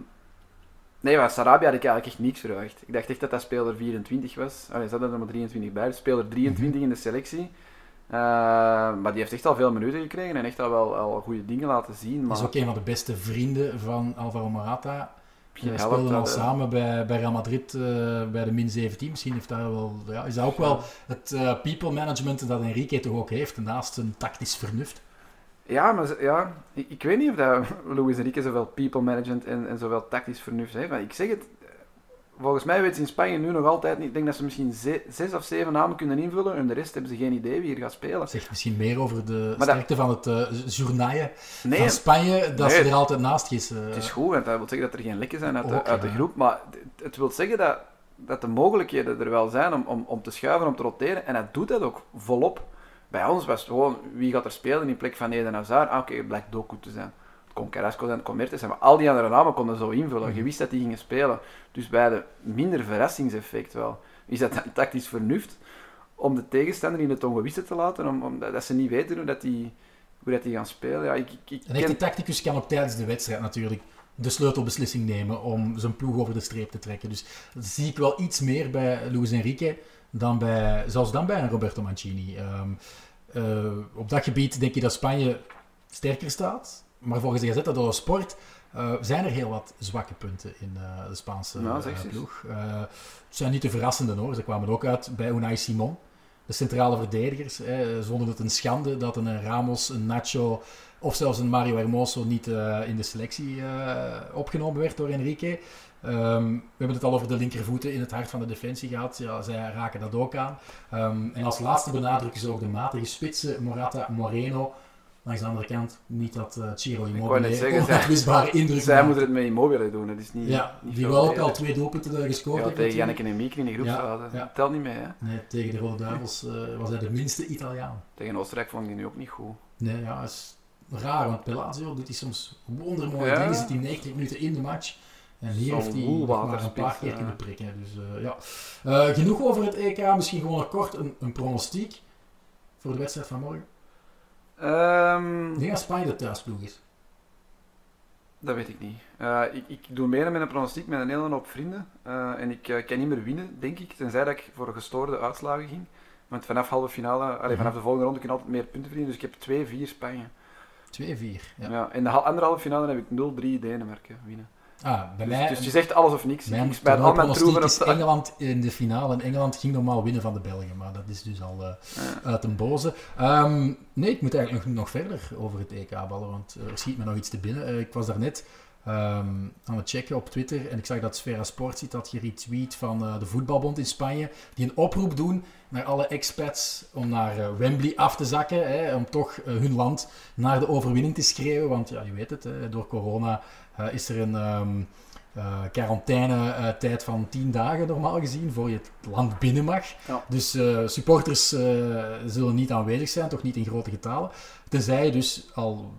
nee, maar Sarabia had ik eigenlijk echt niks verwacht. Ik dacht echt dat dat speler 24 was. Allee, ze hadden er maar 23 bij. Dus speler 23 in de selectie. Eh, maar die heeft echt al veel minuten gekregen en echt al wel al goede dingen laten zien. Maar is ook een van de beste vrienden van Alvaro Morata. Helpt speelden al eh. samen bij, bij Real Madrid eh, bij de min 17. Misschien heeft daar wel, ja, is dat ook wel het eh, people management dat Enrique toch ook heeft, naast zijn tactisch vernuft. Ja, maar ja, ik, ik weet niet of dat Luis Enrique zoveel people management en, en zoveel tactisch vernuft heeft. Maar ik zeg het, volgens mij weten ze in Spanje nu nog altijd niet. Ik denk dat ze misschien ze- zes of zeven namen kunnen invullen en de rest hebben ze geen idee wie hier gaat spelen. Zegt misschien meer over de sterkte van het uh, journaille Nee, van Spanje, dat Nee. ze er altijd naast gissen. het is goed, want dat wil zeggen dat er geen lekken zijn uit de, Ook, uit de groep. Maar het- het wil zeggen dat, dat de mogelijkheden er wel zijn om, om, om te schuiven, om te roteren. En hij doet dat ook volop. Bij ons was het gewoon, wie gaat er spelen in plek van Eden Hazard? Ah, oké, het blijkt Doku te zijn. Het kon Carrasco zijn, het kon Mertens zijn, maar al die andere namen konden zo invullen. Mhm. Je wist dat die gingen spelen. Dus bij de minder verrassingseffect wel, is dat dan tactisch vernuft om de tegenstander in het ongewisse te laten, om, om, dat ze niet weten hoe, dat die, hoe dat die gaan spelen. Ja, ik, ik, ik Een echte tacticus kan ook tijdens de wedstrijd natuurlijk de sleutelbeslissing nemen om zijn ploeg over de streep te trekken. Dus dat zie ik wel iets meer bij Luis Enrique dan bij, zelfs dan bij een Roberto Mancini. Ehm, eh, op dat gebied denk je dat Spanje sterker staat. Maar volgens de Gazetta dello Sport eh, zijn er heel wat zwakke punten in eh, de Spaanse Nou, ploeg. Het zijn niet de verrassende hoor. Ze kwamen ook uit bij Unai Simon. De centrale verdedigers. Hè, vonden het een schande dat een Ramos, een Nacho of zelfs een Mario Hermoso niet in de selectie opgenomen werd door Enrique. Ehm, we hebben het al over de linkervoeten in het hart van de defensie gehad. Ja, zij raken dat ook aan. Ehm, en als laatste benadrukken ze ook de matige spitsen, Morata, Moreno. Langs de andere kant, niet dat uh, Ciro Immobile indruk Zij moeten het met Immobile doen, dat is niet... Ja, niet die wel ook al twee doelpunten eh, gescoord Ja, heeft tegen. Janneke en Mieke in de groep Ja, zaten. ja. Dat telt niet mee, hè. Nee, tegen de Rode Duivels eh, was hij de minste Italiaan. Tegen Oostenrijk vond ik die nu ook niet goed. Nee, ja, dat is raar, want Pelazio doet hij soms wondermooie Ja. dingen. Zit hij 90 minuten in de match. En hier heeft hij maar een paar keer ja. kunnen prikken. Dus eh, ja. Eh, genoeg over het EK. Misschien gewoon kort een, een pronostiek voor de wedstrijd van morgen. Ehm, Ik denk dat Spanje de thuisploeg is. Dat weet ik niet. Eh, ik, ik doe mee met een pronostiek met een hele hoop vrienden. Eh, en ik eh, kan niet meer winnen, denk ik. Tenzij dat ik voor gestoorde uitslagen ging. Want vanaf halve finale, allee, Mhm. vanaf de volgende ronde kun je altijd meer punten verdienen. Dus ik heb 2-4 Spanje. 2-4. Ja. Ja. in de hal- andere halve finale heb ik 0-3 Denemarken winnen. Ah, bij Dus, mij... dus je zegt alles of niks. Mijn ik smijt al mijn troeven op is. Engeland in de finale. En Engeland ging normaal winnen van de Belgen. Maar dat is dus al Ja. uit een boze. Ehm, nee, ik moet eigenlijk nog, nog verder over het EK-ballen. Want er schiet me nog iets te binnen. Eh, ik was daarnet ehm aan het checken op Twitter. En ik zag dat Sfera Sports iets had geretweet van eh, de voetbalbond in Spanje. Die een oproep doen naar alle expats om naar Wembley af te zakken. Hè, om toch hun land naar de overwinning te schreeuwen. Want ja, je weet het, hè, door corona is er een... ehm quarantaine-tijd van 10 dagen normaal gezien, voor je het land binnen mag. Ja. Dus eh, supporters eh, zullen niet aanwezig zijn, toch niet in grote getalen. Tenzij je dus al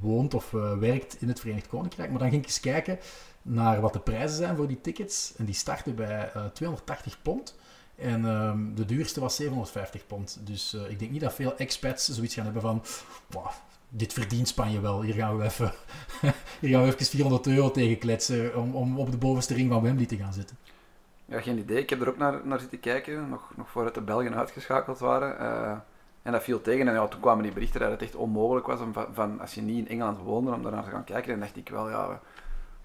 woont of eh, werkt in het Verenigd Koninkrijk. Maar dan ging ik eens kijken naar wat de prijzen zijn voor die tickets. En die starten bij eh 280 pond. En ehm, de duurste was 750 pond. Dus eh, ik denk niet dat veel expats zoiets gaan hebben van... "Wauw, dit verdient Spanje wel. Hier gaan we even, hier gaan we even 400 euro tegen kletsen om, om op de bovenste ring van Wembley te gaan zitten. Ja, geen idee. Ik heb er ook naar, naar zitten kijken, nog, nog voordat de Belgen uitgeschakeld waren. Eh, en dat viel tegen. En ja, toen kwamen die berichten dat het echt onmogelijk was om van, van als je niet in Engeland woonde, om daarnaar te gaan kijken. En dacht ik wel, ja,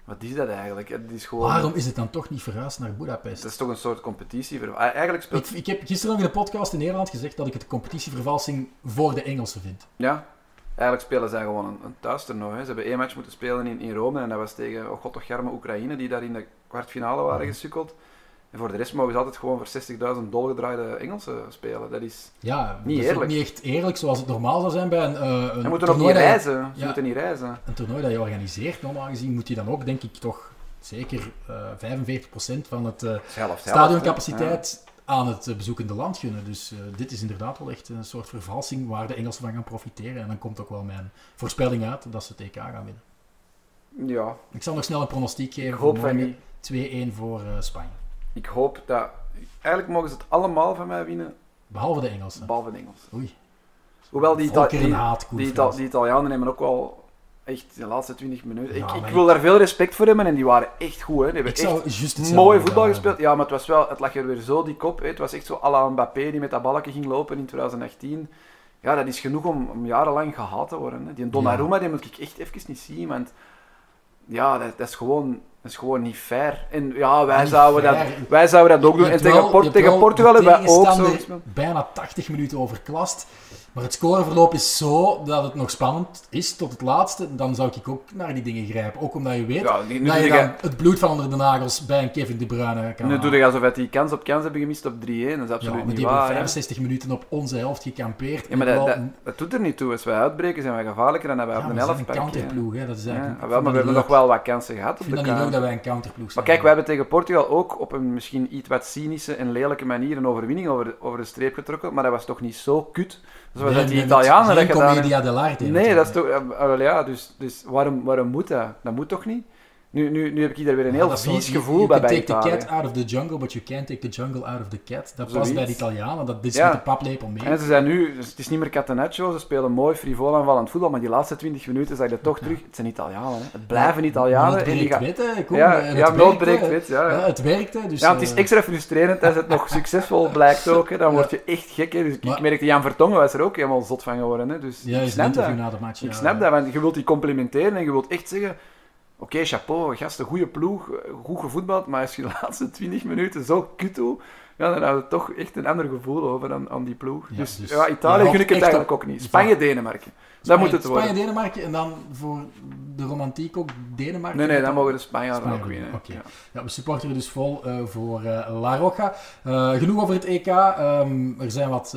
wat is dat eigenlijk? Het is gewoon... Waarom is het dan toch niet verhuisd naar Budapest? Het is toch een soort competitie. voor- Ah, Eigenlijk Ik, speelt... ik heb gisteren nog in de podcast in Nederland gezegd dat ik het competitievervalsing voor de Engelsen vind. Ja, eigenlijk spelen zij gewoon een, een thuistoernooi. Ze hebben één match moeten spelen in, in Rome en dat was tegen, oh god toch garme Oekraïne, die daar in de kwartfinale waren gesukkeld. En voor de rest mogen ze altijd gewoon voor 60.000 dolgedraaide Engelsen spelen. Dat is... Ja, Niet dat is eerlijk. niet echt eerlijk zoals het normaal zou zijn bij een, eh een Ze moeten toernooi niet je- reizen. Ze moeten niet reizen. een toernooi dat je organiseert, normaal gezien, moet je dan ook, denk ik, toch zeker eh 45% van het eh, stadioncapaciteit aan het eh, bezoekende land gunnen. Dus eh, dit is inderdaad wel echt een soort vervalsing waar de Engelsen van gaan profiteren. En dan komt ook wel mijn voorspelling uit dat ze het EK gaan winnen. Ja. Ik zal nog snel een pronostiek ik geven. hoop voor van morgen. niet. 2-1 voor eh, Spanje. Ik hoop dat... Eigenlijk mogen ze het allemaal van mij winnen, Behalve de Engelsen. behalve de Engels. Oei. Hoewel die, Ita- die, die, die Italianen nemen ook wel echt de laatste 20 minuten. Ja, ik, ik wil daar veel respect voor hebben en die waren echt goed. Hè. Die hebben echt mooi voetbal gespeeld. Ja, maar het was wel, het lag er weer zo die kop. Hè. Het was echt zo à la Mbappé die met dat balletje ging lopen in 2018. Ja, dat is genoeg om, om jarenlang gehaald te worden. Hè. Die Donnarumma, die moet ik echt even niet zien, want ja, dat, dat is gewoon... Dat is gewoon niet fair. En ja, wij, zouden, dat, wij zouden dat ook doen. En tegen, wel- Port- tegen Portugal hebben wij ook zo bijna 80 minuten overklast. Maar het scoreverloop is zo dat het nog spannend is tot het laatste. Dan zou ik ook naar die dingen grijpen. Ook omdat je weet Ja, nu, nu dat je dan het bloed van onder de nagels bij een Kevin De Bruyne kan nu doe je alsof wij die kans op kans hebben gemist op 3-1. Dat is Ja, absoluut maar niet die hebben waar. hè. 65 minuten op onze helft gekampeerd. Ja, maar dat, dat, dat doet er niet toe. Als wij uitbreken zijn wij gevaarlijker dan dat wij ja, op de maar we helft zijn een pakken. counterploeg. Dat is Ja, eigenlijk, ja, wel, maar we dat hebben nog wel wat kansen gehad op de dat wij een counterploeg zijn. Maar kijk, wij hebben tegen Portugal ook op een misschien iets wat cynische en lelijke manier een overwinning over de, over de streep getrokken. Maar dat was toch niet zo kut zoals Nee, dat die Italianen dat gedaan hebben. Nee, dat is toch... eh, ja, dus, dus waarom, waarom moet dat? Dat moet toch niet? Nu, nu, nu heb ik hier weer een Ja, heel zo- vies you- gevoel you bij can bij take the cat out of the jungle, but you can't take the jungle out of the cat. Dat past bij de Italianen. Dat is Ja. met de paplepel mee. En ze zijn nu, dus het is niet meer catenaccio, ze spelen mooi frivol aanvallend voetbal, maar die laatste 20 minuten zag je toch terug. Het zijn Italianen, hè. het blijven Italianen. Die breekt wet, hè, ja, ja, het nood breekt wet, ja. Ja, ja. het werkte. Dus, Ja, het is eh, extra frustrerend als het nog succesvol blijkt ook. Hè. Dan Ja. word je echt gek. Hè. Dus ik Maar- merkte, Jan Vertongen was er ook helemaal zot van geworden. Hè. Dus Ja, ik snap dat. na de match. Ik ja. snap dat, want je wilt die complimenteren en je wilt echt zeggen... Oké, chapeau, gasten, goede ploeg, goed gevoetbald, maar als je de laatste 20 minuten zo kut doet, ja, dan had je toch echt een ander gevoel over aan, aan die ploeg. Ja, dus, dus ja, Italië gun ik het eigenlijk ook niet. Spanje-Denemarken. Dat Spanje- moet het worden. Spanje-Denemarken en dan voor de romantiek ook Denemarken. Nee, nee, dan mogen de Spanjaarden Spanje ook winnen. Ja. Ja, we supporteren dus vol eh, voor eh, La Roja. Eh, genoeg over het EK. Ehm, er zijn wat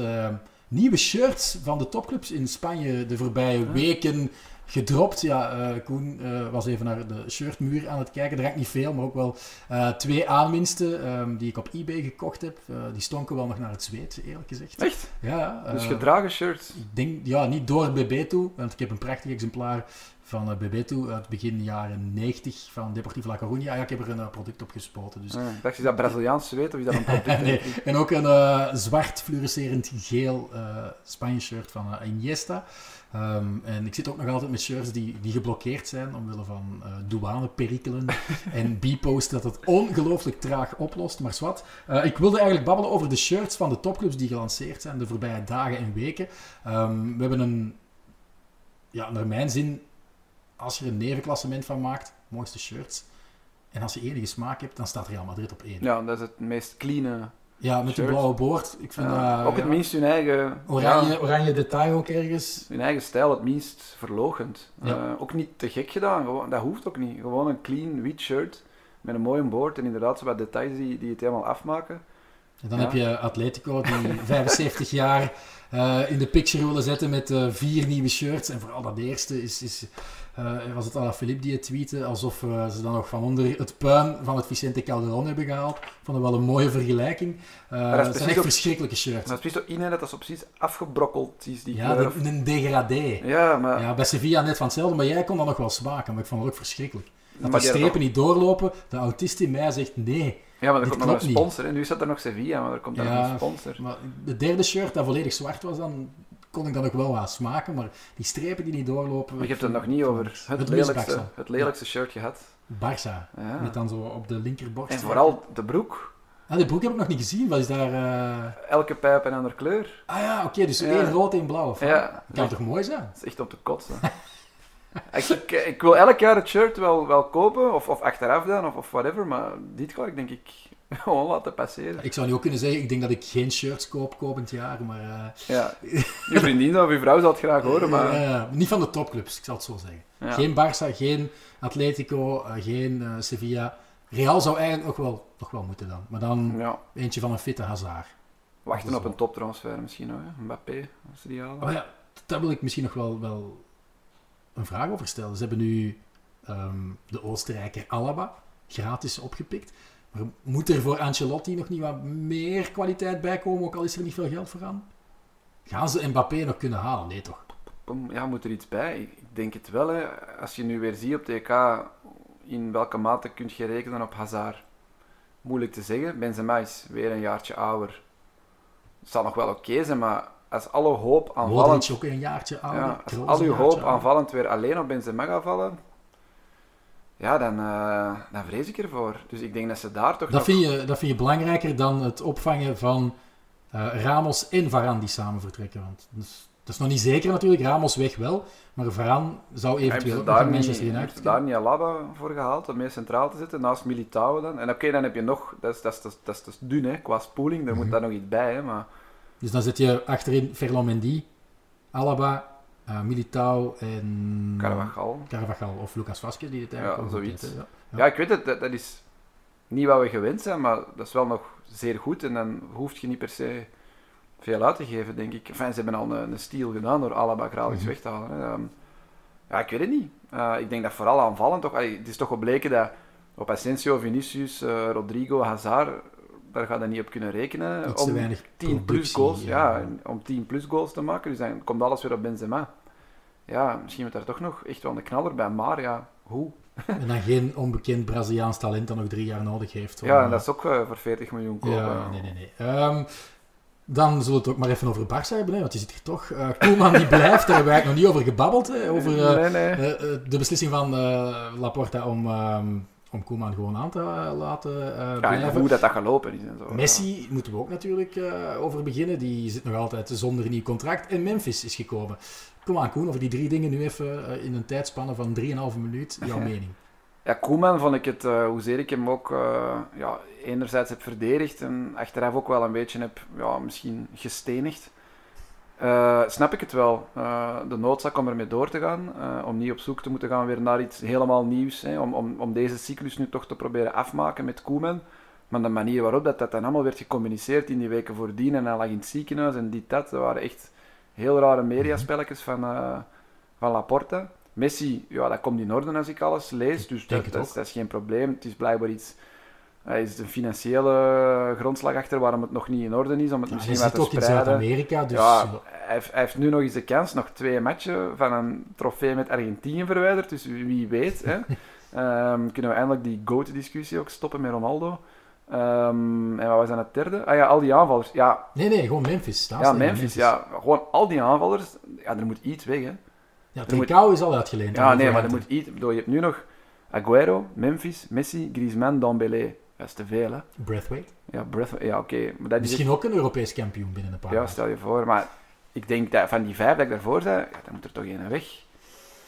nieuwe shirts van de topclubs in Spanje de voorbije weken gedropt. Ja, eh, Koen eh, was even naar de shirtmuur aan het kijken. Er hangt niet veel, maar ook wel eh, twee aanwinsten ehm, die ik op eBay gekocht heb. Die stonken wel nog naar het zweet, eerlijk gezegd. Echt? Ja, Dus gedragen shirts. ik denk, ja, niet door BB toe, want ik heb een prachtig exemplaar van uh, Bebeto uit begin jaren 90 van Deportivo La Coruña. Ja, ik heb er een product op gespoten. Dus... Ah, dacht je dat Braziliaans zweet of is dat een product? nee. En ook een zwart fluorescerend geel Spanje shirt van Iniesta. Um, en ik zit ook nog altijd met shirts die, die geblokkeerd zijn omwille van uh, douaneperikelen en B-post dat het ongelooflijk traag oplost. Maar zwart. Uh, ik wilde eigenlijk babbelen over de shirts van de topclubs die gelanceerd zijn de voorbije dagen en weken. Um, we hebben een, ja, naar mijn zin, als je er een nevenklassement van maakt, mooiste shirts. En als je enige smaak hebt, dan staat Real Madrid op één. Ja, dat is het meest clean ja, met de blauwe boord. Ik vind ja, ook het ja, minst hun eigen... oranje, ja, oranje detail ook ergens. hun eigen stijl het minst verlogend. Eh, ook niet te gek gedaan, gewoon, dat hoeft ook niet. Gewoon een clean wit shirt met een mooie boord en inderdaad zo wat details die, die het helemaal afmaken. En dan heb je Atletico die 75 jaar eh, in de picture willen zetten met eh, vier nieuwe shirts. En vooral dat eerste is, is eh, was het Alaphilippe die het tweette, alsof ze dan nog van onder het puin van het Vicente Calderon hebben gehaald. Vond het wel een mooie vergelijking. Eh, dat het zijn echt verschrikkelijke shirts. Maar het is precies zo in dat dat zo precies afgebrokkeld is, die Ja, de- een degradé. Ja, maar... Ja, bij Sevilla net van hetzelfde, maar jij kon dat nog wel smaken, maar ik vond het ook verschrikkelijk. Dat maar die- strepen niet doorlopen, de autist in mij zegt nee. Ja, maar er komt nog een sponsor. En nu staat er nog Sevilla, maar er komt Ja. nog een sponsor. Maar de derde shirt, dat volledig zwart was, dan kon ik dat nog wel wat smaken, maar die strepen die niet doorlopen... Maar je hebt het nog niet over het, het lelijkste, het lelijkste shirt gehad. Barça, Ja. met dan zo op de linkerborst. En vooral de broek. Ah, de broek heb ik nog niet gezien, wat is daar... eh, Elke pijp een andere kleur. Ah ja, oké, dus Ja. één rood, één blauw. Ja. Dat kan toch mooi zijn? Dat is echt om te kotsen. ik, ik, ik wil elk jaar het shirt wel, wel kopen, of, of achteraf dan, of, of whatever, maar dit ga ik denk ik gewoon laten passeren. Ik zou nu ook kunnen zeggen, ik denk dat ik geen shirts koop komend jaar, maar... eh, Ja. Je vriendin of je vrouw zal het graag horen, maar... eh, niet van de topclubs, ik zal het zo zeggen. Ja. Geen Barça, geen Atletico, eh, geen eh, Sevilla. Real zou eigenlijk nog wel, nog wel moeten dan. Maar dan Ja, eentje van een fitte Hazard. wachten Dat op een toptransfer misschien nog, hè. Mbappé, als ze die halen. Oh ja, daar wil ik misschien nog wel, wel een vraag over stellen. Ze hebben nu ehm, de Oostenrijker Alaba gratis opgepikt. Maar moet er voor Ancelotti nog niet wat meer kwaliteit bij komen, ook al is er niet veel geld voor aan? Gaan ze Mbappé nog kunnen halen? Nee toch? Ja, moet er iets bij? Ik ik denk het wel, hè. Als je nu weer ziet op TK in welke mate kun je rekenen op Hazard. Moeilijk te zeggen. Benzema is weer een jaartje ouder. Het zal nog wel oké zijn, maar als alle hoop aanvallend... Ook een jaartje ouder. Ja, als al hoop ouder. aanvallend weer alleen op Benzema vallen, ja, dan, eh, dan vrees ik ervoor. Dus ik denk dat ze daar toch Dat nog... vind, je, dat vind je belangrijker dan het opvangen van eh, Ramos en Varane die samen vertrekken. Want dat is, dat is nog niet zeker natuurlijk. Ramos weg wel. Maar Varane zou eventueel ook daar naar niet, Manchester United ze daar niet Alaba voor gehaald om mee centraal te zitten, naast Militao dan? En oké, dan heb je nog... Dat is, dat is, dat is, dat is dus dun, hè, qua spoeling. Daar Mhm. moet daar nog iets bij, hè, maar... Dus dan zet je achterin Ferland Mendy, Alaba, eh, Militao en... Carvajal. Carvajal of Lucas Vazquez die het eigenlijk Ja, zoiets. hè. Ja. Ja, ik weet het, dat, dat is niet wat we gewend zijn, maar dat is wel nog zeer goed. En dan hoef je niet per se veel uit te geven, denk ik. Enfin, ze hebben al een, een steal gedaan door Alaba gratis Mhm. weg te halen. Hè. Ehm, ja, ik weet het niet. Eh, ik denk dat vooral aanvallen toch... allee, het is toch gebleken dat op Asensio, Vinicius, eh, Rodrigo, Hazard, daar gaat hij niet op kunnen rekenen. Iets om weinig 10 plus goals, ja, om 10 plus goals te maken. Dus dan komt alles weer op Benzema. Ja, misschien moet daar toch nog echt wel een knaller bij. Maar ja, hoe? En dan geen onbekend Braziliaans talent dat nog drie jaar nodig heeft. om, Ja, en eh, dat is ook eh, voor 40 miljoen kopen. Ja, nee, nee, nee. Ehm, dan zullen we het ook maar even over Barça hebben, hè, want je zit hier toch. Eh Koeman die blijft, daar hebben we eigenlijk nog niet over gebabbeld. Hè, over nee, nee. de beslissing van Laporta om, ehm, om Koeman gewoon aan te eh, laten ja, en blijven. hoe dat, dat gelopen is en zo. Messi moeten we ook natuurlijk eh, over beginnen. Die zit nog altijd zonder nieuw contract. En Memphis is gekomen. Kom aan, Koen, over die drie dingen nu even in een tijdspanne van 3,5 minuut. Jouw mening. Ja, Koeman vond ik het, eh, hoezeer ik hem ook ja, enerzijds heb verdedigd en achteraf ook wel een beetje heb ja, misschien gestenigd. Eh, snap ik het wel. Eh, de noodzaak om ermee door te gaan, eh, om niet op zoek te moeten gaan weer naar iets helemaal nieuws, hè, om, om, om deze cyclus nu toch te proberen afmaken met Koeman. Maar de manier waarop dat, dat dan allemaal werd gecommuniceerd in die weken voordien en hij lag in het ziekenhuis en dit, dat, dat waren echt heel rare mediaspelletjes van, van Laporta. Messi, ja, dat komt in orde als ik alles lees, dus dat, is, dat is geen probleem. Het is blijkbaar iets Hij is een financiële grondslag achter waarom het nog niet in orde is, om het Ja, misschien hij wat zit te ook in spreiden. Zuid-Amerika, dus ja, hij heeft, hij heeft nu nog eens de kans, nog twee matchen van een trofee met Argentinië verwijderd. Dus wie weet, hè, Ehm, kunnen we eindelijk die GOAT-discussie ook stoppen met Ronaldo. Ehm, en wat was dan het derde? Ah ja, al die aanvallers. Ja, nee, nee, gewoon Memphis. ja in Memphis, ja. Gewoon al die aanvallers. Ja, er moet iets weg, hè. Ja, moet- Trincao is al uitgeleend. Ja, nee, maar er moet iets... bedoel, je hebt nu nog Aguero, Memphis, Messi, Griezmann, Dembélé. Dat is te veel, hè. Braithwaite. Ja, ja oké. Maar dat is Misschien ook een Europees kampioen binnen een paar Ja, stel je voor. Maar ik denk dat van die vijf dat ik daarvoor zei, ja, dan moet er toch één weg.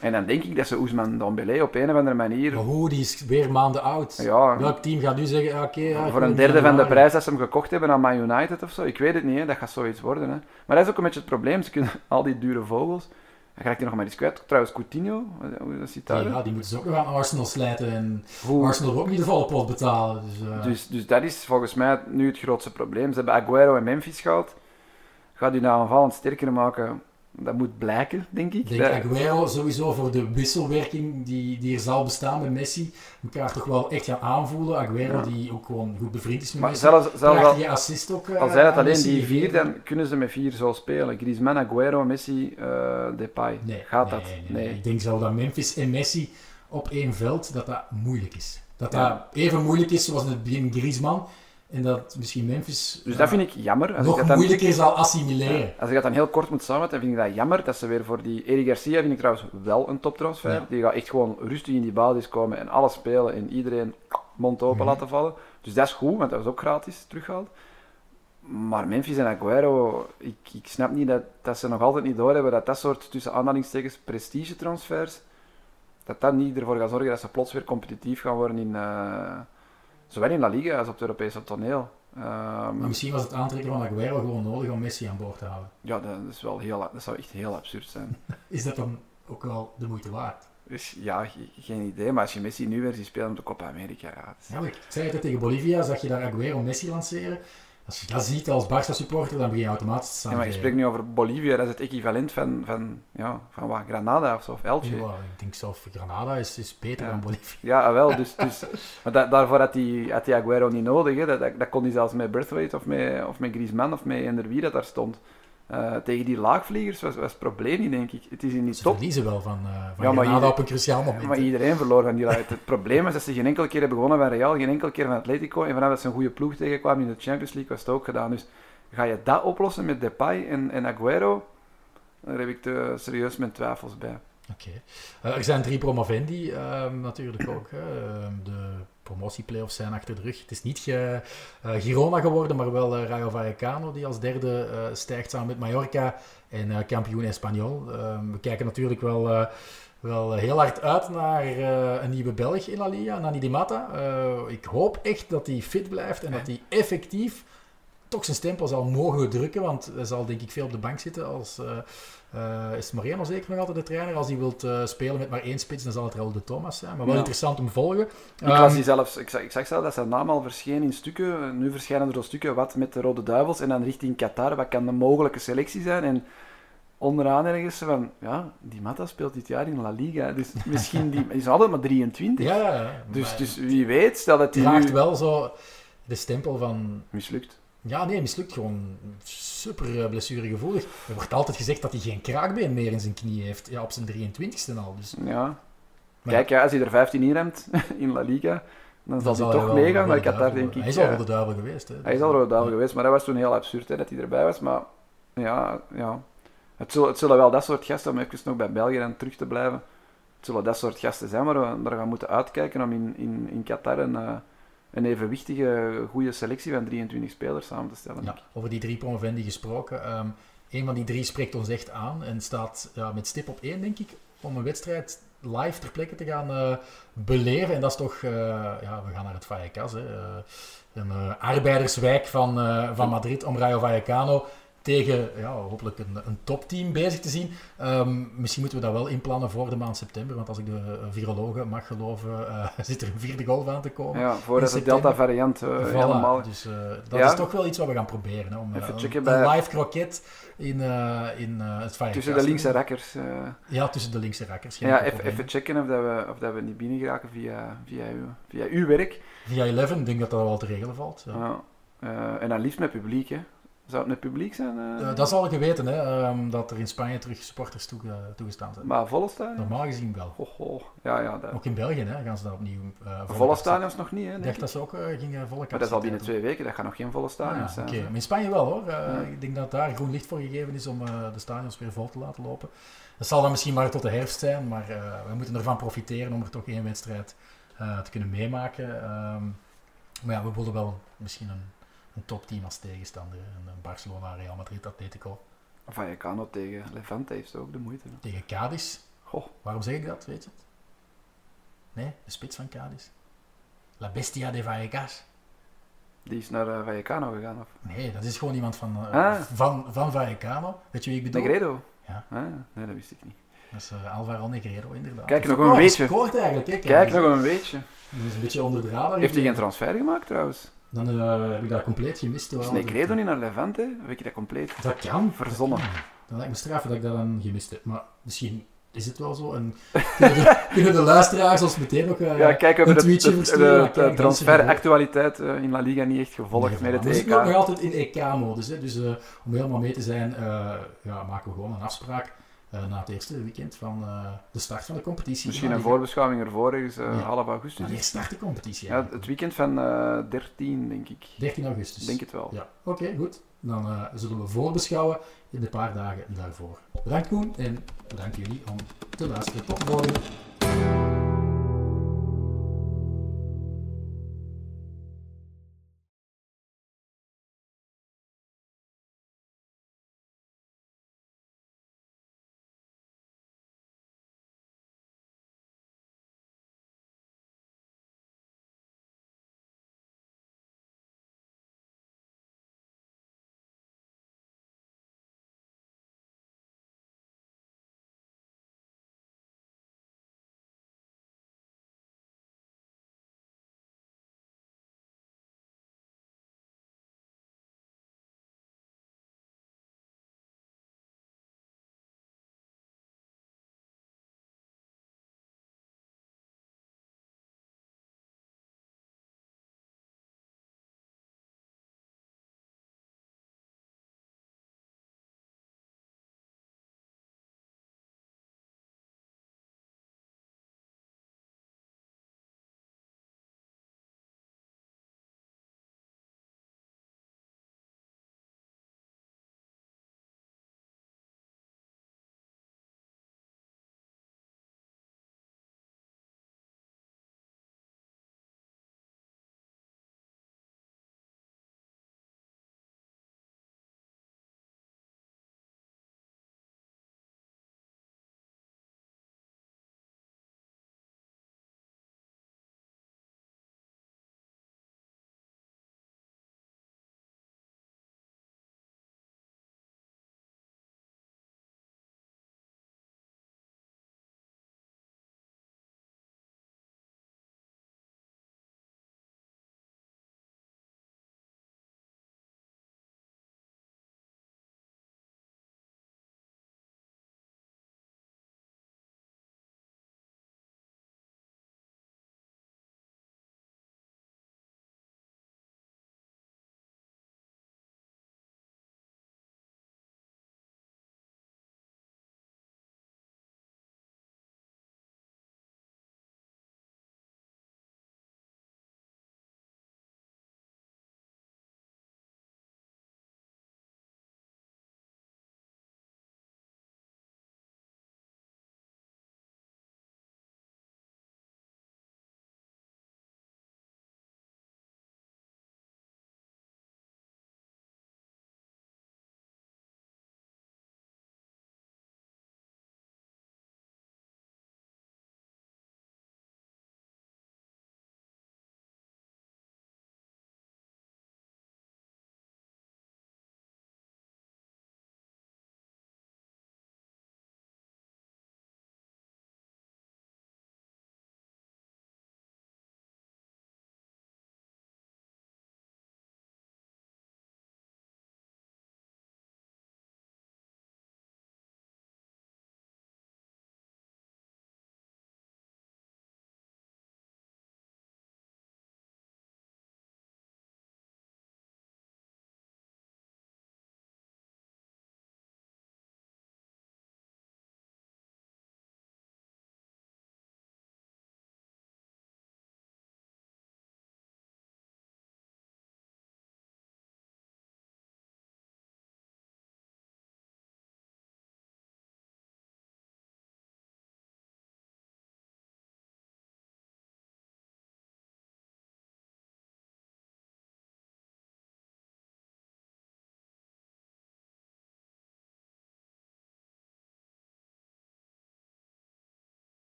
En dan denk ik dat ze Ousmane Dembélé op een of andere manier... Maar hoe, die is weer maanden oud. Ja, Welk team gaat nu zeggen, oké... ja, voor een derde van de prijs dat ze hem gekocht hebben aan Man United of zo. Ik weet het niet, hè. dat gaat zoiets worden. Hè. Maar dat is ook een beetje het probleem. Ze kunnen al die dure vogels... Dan ga ik die nog maar eens kwijt. Trouwens, Coutinho, hoe zit dat? Ja, die moeten ze ook nog aan Arsenal slijten. En Arsenal wil ook niet de volle pot betalen. Dus, eh, Dus, dus dat is volgens mij nu het grootste probleem. Ze hebben Aguero en Memphis gehaald. Gaat die nou aanvallend sterker maken? Dat moet blijken, denk ik. ik denk Dat- Aguero sowieso voor de wisselwerking die, die er zal bestaan met Messi, elkaar toch wel echt gaan aanvoelen. Aguero Ja. die ook gewoon goed bevriend is met Maar Messi. zelfs, zelfs al, Prachtige assist ook. eh, al zijn het alleen Messi die vier, dan kunnen ze met vier zo spelen. Griezmann, Aguero, Messi, eh, Depay. Nee, Gaat nee, dat? nee. Ik denk zelf dat Memphis en Messi op één veld, dat dat moeilijk is. Dat Ja. dat even moeilijk is zoals in het begin Griezmann. En dat misschien Memphis Dus dat vind ik jammer. Als ik nog dat dan, moeilijker zal assimileren. Als ik dat dan heel kort moet samenvatten, vind ik dat jammer dat ze weer voor die... Eri Garcia vind ik trouwens wel een toptransfer. Die gaat echt gewoon rustig in die basis komen en alles spelen en iedereen mond open Mhm. laten vallen. Dus dat is goed, want dat was ook gratis teruggehaald. Maar Memphis en Aguero, ik, ik snap niet dat, dat ze nog altijd niet doorhebben dat dat soort, tussen aanhalingstekens, prestige-transfers, dat dat niet ervoor gaat zorgen dat ze plots weer competitief gaan worden in... eh, zowel in La Liga als op het Europese toneel. Ehm, Maar misschien was het aantrekken van Aguero gewoon nodig om Messi aan boord te houden. ja, dat, is wel heel, dat zou echt heel absurd zijn. Is dat dan ook wel de moeite waard? Dus ja, ge- geen idee. Maar als je Messi nu weer ziet spelen op de Copa America, ja, is- Ja, ik zei het tegen Bolivia, zag je daar Aguero Messi lanceren. Als je dat ziet als Barça-supporter, dan begin je automatisch te staan. Ja, maar je spreekt nu over Bolivia, dat is het equivalent van, van, ja, van wat, Granada of zo, of Elche. Ja, ik denk zelf Granada is, is beter Ja. dan Bolivia. Ja, ah, wel, dus, dus maar da- daarvoor had hij, had Aguero niet nodig. Hè. Dat, dat, dat kon hij zelfs met Braithwaite of met, of met Griezmann of met eender wie dat daar stond. Eh, tegen die laagvliegers was, was het probleem niet, denk ik. Het is in die Ze top. verliezen wel van, eh van Ja, maar je- op een cruciaal moment. Maar iedereen verloor van die laag. Het probleem is dat ze geen enkele keer hebben gewonnen van Real, geen enkele keer van Atletico. En vanaf dat ze een goede ploeg tegenkwamen in de Champions League, was het ook gedaan. Dus ga je dat oplossen met Depay en, en Aguero? Daar heb ik te serieus mijn twijfels bij. Oké. Eh, er zijn drie promovendi ehm, natuurlijk ook. Hè. Ehm, de promotieplayoffs zijn achter de rug. Het is niet ge- eh, Girona geworden, maar wel eh, Rayo Vallecano die als derde eh, stijgt samen met Mallorca en kampioen Espanyol. Ehm, we kijken natuurlijk wel, wel heel hard uit naar een nieuwe Belg in La Liga, Nani Di Matta. Eh, ik hoop echt dat hij fit blijft en dat hij effectief toch zijn stempel zal mogen drukken, want hij zal denk ik veel op de bank zitten als... eh, is Mariano zeker nog altijd de trainer? Als hij wilt eh, spelen met maar één spits, dan zal het Raul de Thomas zijn. Maar wel Ja. interessant om te volgen. Ik, Ehm, las die zelfs, ik, zag, ik zag zelf dat zijn naam al verscheen in stukken. Nu verschijnen er al stukken wat met de Rode Duivels en dan richting Qatar. Wat kan de mogelijke selectie zijn? En onderaan ergens van, ja, die Mata speelt dit jaar in La Liga. Dus misschien die, die is altijd maar 23. ja. Dus, dus wie weet, stel dat het hij draagt nu wel zo de stempel van... mislukt. Ja, nee, mislukt. Gewoon super eh, blessuregevoelig. Er wordt altijd gezegd dat hij geen kraakbeen meer in zijn knie heeft. Ja, op zijn 23ste al. Dus, Ja. Maar Kijk, ja, als hij er 15 inremt in La Liga, dan zal hij toch meegaan. Maar Rode Qatar denk ik... Hij is al ja, wel de duivel geweest. Hè. hij is al Rode Duivel geweest, maar dat was toen heel absurd hè, dat hij erbij was. Maar ja, ja. Het, zullen, het zullen wel dat soort gasten, om even nog bij België en terug te blijven, het zullen dat soort gasten zijn waar we naar gaan moeten uitkijken om in, in, in Qatar een, eh, een evenwichtige, goede selectie van 23 spelers samen te stellen. Ja, over die drie promovendi gesproken. Ehm een van die drie spreekt ons echt aan en staat ja, met stip op één, denk ik, om een wedstrijd live ter plekke te gaan eh, beleven. En dat is toch, eh, ja, we gaan naar het Vallecas, hè, eh, een arbeiderswijk van, van Madrid, om Rayo Vallecano tegen ja, hopelijk een, een topteam bezig te zien. Ehm, misschien moeten we dat wel inplannen voor de maand september, want als ik de uh, virologen mag geloven, uh, zit er een vierde golf aan te komen. Ja, voordat de Delta-variant uh, voilà, helemaal... Dus dat ja. is toch wel iets wat we gaan proberen, hè, om Even een, bij... een live kroket in, in het Firecast. Tussen de linkse rakkers. Ja, tussen de linkse rakkers. Ja, even, even, checken of, dat we, of dat we niet binnen geraken via, via, uw, via uw werk. Via Eleven, denk dat dat wel te regelen valt. Ja. en dan liefst met publiek, hè. Zou het met publiek zijn? Uh... dat zal ik weten, hè, um, dat er in Spanje terug supporters toe, uh, toegestaan zijn. Maar volle stadion? Normaal gezien wel. Ho, ho. Ja, ja, dat... Ook in België hè, gaan ze dat opnieuw uh, Volle stadions nog niet, hè? Ik dacht dat ze ook gingen volle Maar dat is al binnen twee weken, dat gaat nog geen volle stadions ah, zijn. Oké, maar in Spanje wel hoor. Ja. Ik denk dat daar groen licht voor gegeven is om de stadions weer vol te laten lopen. Dat zal dan misschien maar tot de herfst zijn, maar we moeten ervan profiteren om er toch één wedstrijd te kunnen meemaken. Um, maar ja, we willen wel misschien een een topteam als tegenstander. Een Barcelona, Real Madrid, Atletico. Vallecano tegen Levante heeft ook de moeite. Hè? Tegen Cadiz. Goh. Waarom zeg ik dat, weet je het? Nee, de spits van Cadiz. La Bestia de Vallecas. Die is naar uh, Vallecano gegaan, of? Nee, dat is gewoon iemand van, uh, ah. van, van Vallecano. Weet je wie ik bedoel? Negredo? Ja. Ah, nee, dat wist ik niet. Dat is uh, Alvaro Negredo, inderdaad. Kijk, nog een beetje. scoort eigenlijk, hè, Kijk, nog een beetje. Dat is een beetje onder de radar. Heeft hij geen transfer gemaakt, trouwens? Dan uh, heb ik dat compleet gemist. Is Negredo niet naar Levante? Heb ik dat compleet dat kan, verzonnen? Dat kan. Dan lijkt me straffen dat ik dat dan gemist heb. Maar misschien is het wel zo. En kunnen, de, kunnen de luisteraars ons meteen ook uh, ja, kijk, we een hebben tweetje de, versturen? de, de, de transferactualiteit uh, in La Liga niet echt gevolgd nee, met het EK. EK. We zitten nog altijd in EK-modus. Dus uh, om helemaal mee te zijn, ja, maken we gewoon een afspraak. Uh, na het eerste weekend van uh, de start van de competitie. Misschien een voorbeschouwing ervoor, ergens ja. half augustus. Wanneer start de competitie? Ja, het weekend van 13, denk ik. 13 augustus. Denk het wel. Ja, oké, okay, goed. Dan zullen we voorbeschouwen in de paar dagen daarvoor. Bedankt Koen en bedankt jullie om te luisteren. Tot volgende.